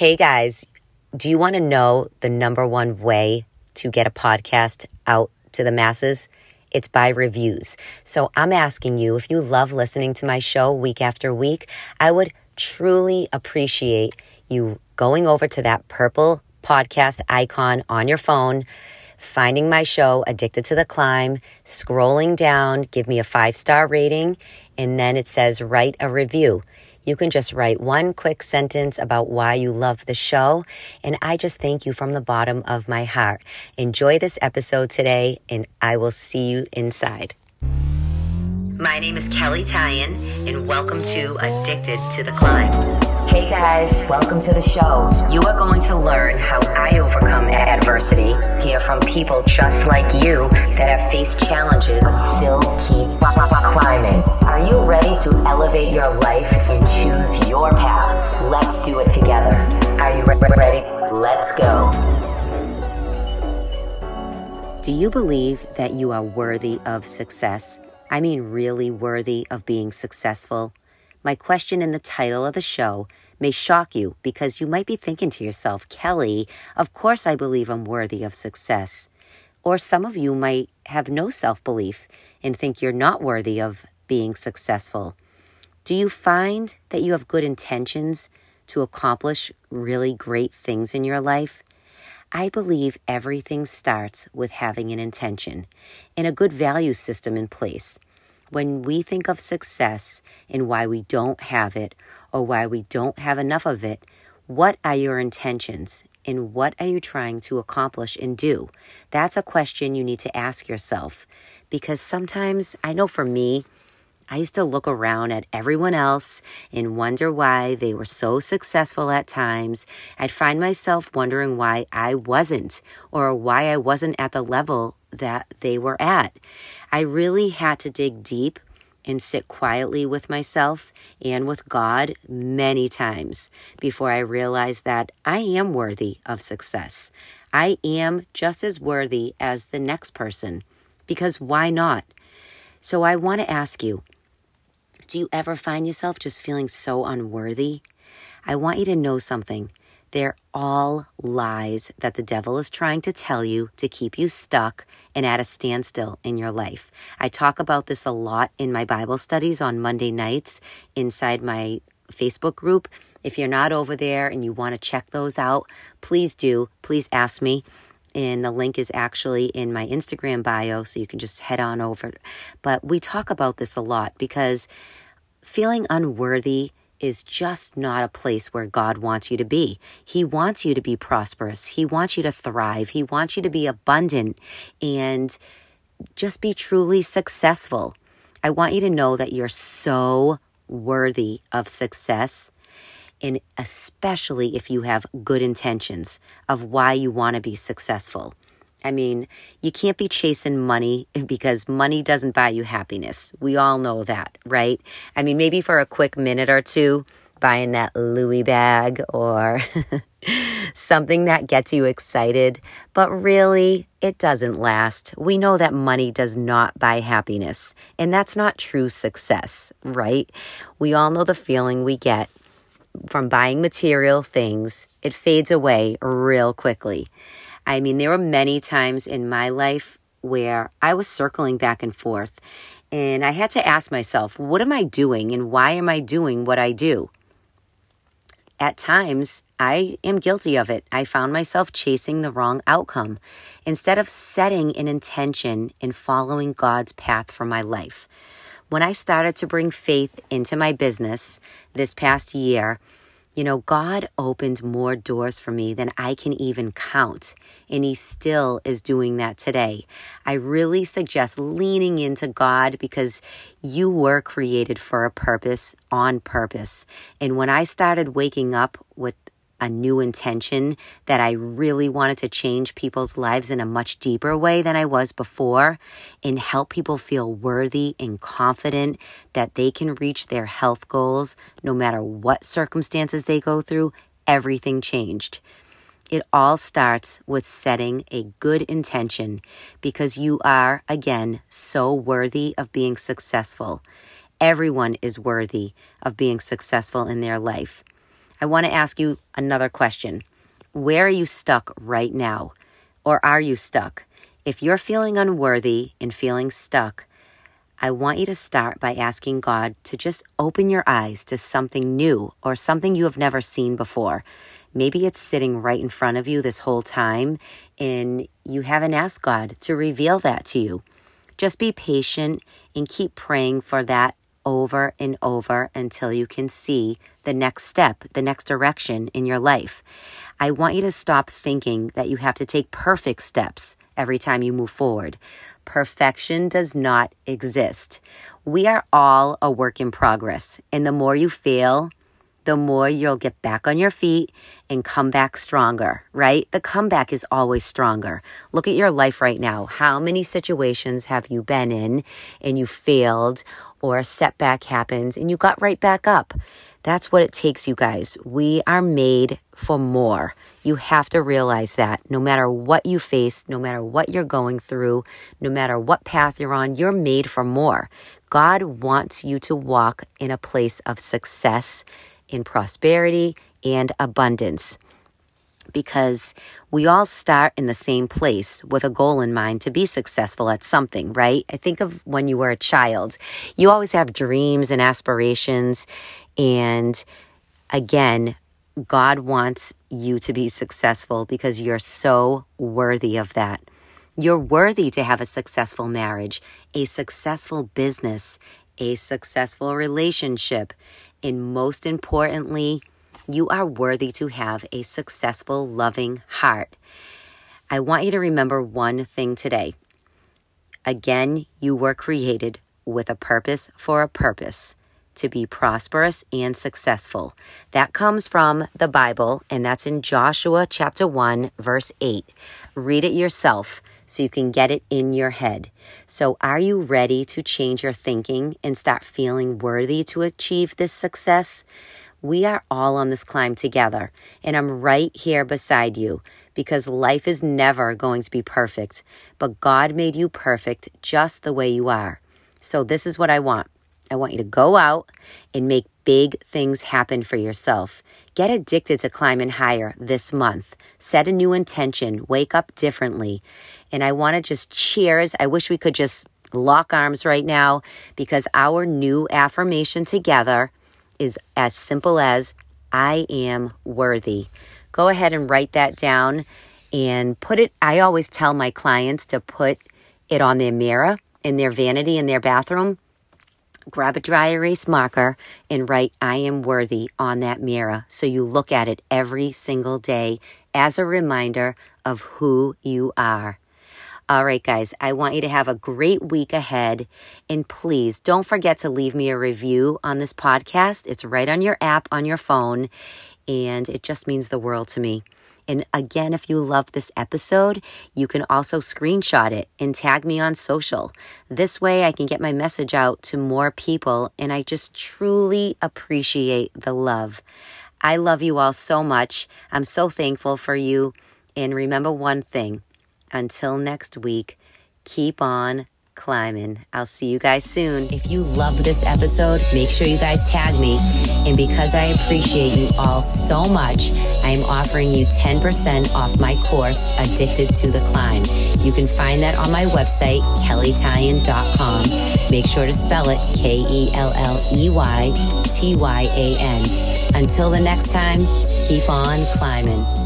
Hey guys, do you want to know the number one way to get a podcast out to the masses? It's by reviews. So I'm asking you if you love listening to my show week after week, I would truly appreciate you going over to that purple podcast icon on your phone, finding my show, Addicted to the Climb, scrolling down, give me a five star rating, and then it says write a review. You can just write one quick sentence about why you love the show. And I just thank you from the bottom of my heart. Enjoy this episode today, and I will see you inside. My name is Kelley Tyan, and welcome to Addicted to the Climb. Hey guys, welcome to the show. You are going to learn how I overcome adversity, hear from people just like you that have faced challenges and still keep climbing. Are you ready to elevate your life and choose your path? Let's do it together. Are you re- ready? Let's go. Do you believe that you are worthy of success? I mean, really worthy of being successful? My question in the title of the show may shock you because you might be thinking to yourself, Kelley, of course I believe I'm worthy of success. Or some of you might have no self belief and think you're not worthy of being successful. Do you find that you have good intentions to accomplish really great things in your life? I believe everything starts with having an intention and a good value system in place. When we think of success and why we don't have it or why we don't have enough of it, what are your intentions and what are you trying to accomplish and do? That's a question you need to ask yourself because sometimes, I know for me, I used to look around at everyone else and wonder why they were so successful at times. I'd find myself wondering why I wasn't or why I wasn't at the level that they were at. I really had to dig deep and sit quietly with myself and with God many times before I realized that I am worthy of success. I am just as worthy as the next person because why not? So I want to ask you, do you ever find yourself just feeling so unworthy? I want you to know something. They're all lies that the devil is trying to tell you to keep you stuck and at a standstill in your life. I talk about this a lot in my Bible studies on Monday nights inside my Facebook group. If you're not over there and you want to check those out, please do. Please ask me. And the link is actually in my Instagram bio, so you can just head on over. But we talk about this a lot because feeling unworthy is just not a place where God wants you to be. He wants you to be prosperous. He wants you to thrive. He wants you to be abundant and just be truly successful. I want you to know that you're so worthy of success. And especially if you have good intentions of why you want to be successful. I mean, you can't be chasing money because money doesn't buy you happiness. We all know that, right? I mean, maybe for a quick minute or two, buying that Louis bag or something that gets you excited, but really, it doesn't last. We know that money does not buy happiness, and that's not true success, right? We all know the feeling we get from buying material things, it fades away real quickly. I mean, there were many times in my life where I was circling back and forth, and I had to ask myself, what am I doing and why am I doing what I do? At times, I am guilty of it. I found myself chasing the wrong outcome instead of setting an intention and following God's path for my life. When I started to bring faith into my business this past year, you know, God opened more doors for me than I can even count, and He still is doing that today. I really suggest leaning into God because you were created for a purpose, on purpose. And when I started waking up with a new intention that I really wanted to change people's lives in a much deeper way than I was before and help people feel worthy and confident that they can reach their health goals no matter what circumstances they go through, everything changed. It all starts with setting a good intention because you are, again, so worthy of being successful. Everyone is worthy of being successful in their life. I want to ask you another question. Where are you stuck right now? Or are you stuck? If you're feeling unworthy and feeling stuck, I want you to start by asking God to just open your eyes to something new or something you have never seen before. Maybe it's sitting right in front of you this whole time and you haven't asked God to reveal that to you. Just be patient and keep praying for that over and over until you can see the next step, the next direction in your life. I want you to stop thinking that you have to take perfect steps every time you move forward. Perfection does not exist. We are all a work in progress, and the more you fail, the more you'll get back on your feet and come back stronger, right? The comeback is always stronger. Look at your life right now. How many situations have you been in and you failed or a setback happens and you got right back up? That's what it takes, you guys. We are made for more. You have to realize that no matter what you face, no matter what you're going through, no matter what path you're on, you're made for more. God wants you to walk in a place of success, in prosperity, and abundance because we all start in the same place with a goal in mind to be successful at something, right? I think of when you were a child. You always have dreams and aspirations. And again, God wants you to be successful because you're so worthy of that. You're worthy to have a successful marriage, a successful business, a successful relationship, and most importantly, you are worthy to have a successful, loving heart. I want you to remember one thing today. Again, you were created with a purpose for a purpose to be prosperous and successful. That comes from the Bible, and that's in Joshua chapter 1, verse 8. Read it yourself so you can get it in your head. So, are you ready to change your thinking and start feeling worthy to achieve this success? We are all on this climb together, and I'm right here beside you because life is never going to be perfect, but God made you perfect just the way you are. So, this is what I want I want you to go out and make big things happen for yourself. Get addicted to climbing higher this month. Set a new intention. Wake up differently. And I want to just cheers. I wish we could just lock arms right now because our new affirmation together is as simple as I am worthy. Go ahead and write that down and put it. I always tell my clients to put it on their mirror in their vanity in their bathroom. Grab a dry erase marker and write I am worthy on that mirror so you look at it every single day as a reminder of who you are. All right, guys, I want you to have a great week ahead. And please don't forget to leave me a review on this podcast. It's right on your app on your phone, and it just means the world to me. And again, if you love this episode, you can also screenshot it and tag me on social. This way, I can get my message out to more people, and I just truly appreciate the love. I love you all so much. I'm so thankful for you. And remember one thing until next week, keep on climbing. I'll see you guys soon. If you love this episode, make sure you guys tag me. And because I appreciate you all so much, I am offering you 10% off my course, Addicted to the Climb. You can find that on my website, kelleytyan.com. Make sure to spell it K E L L E Y T Y A N. Until the next time, keep on climbing.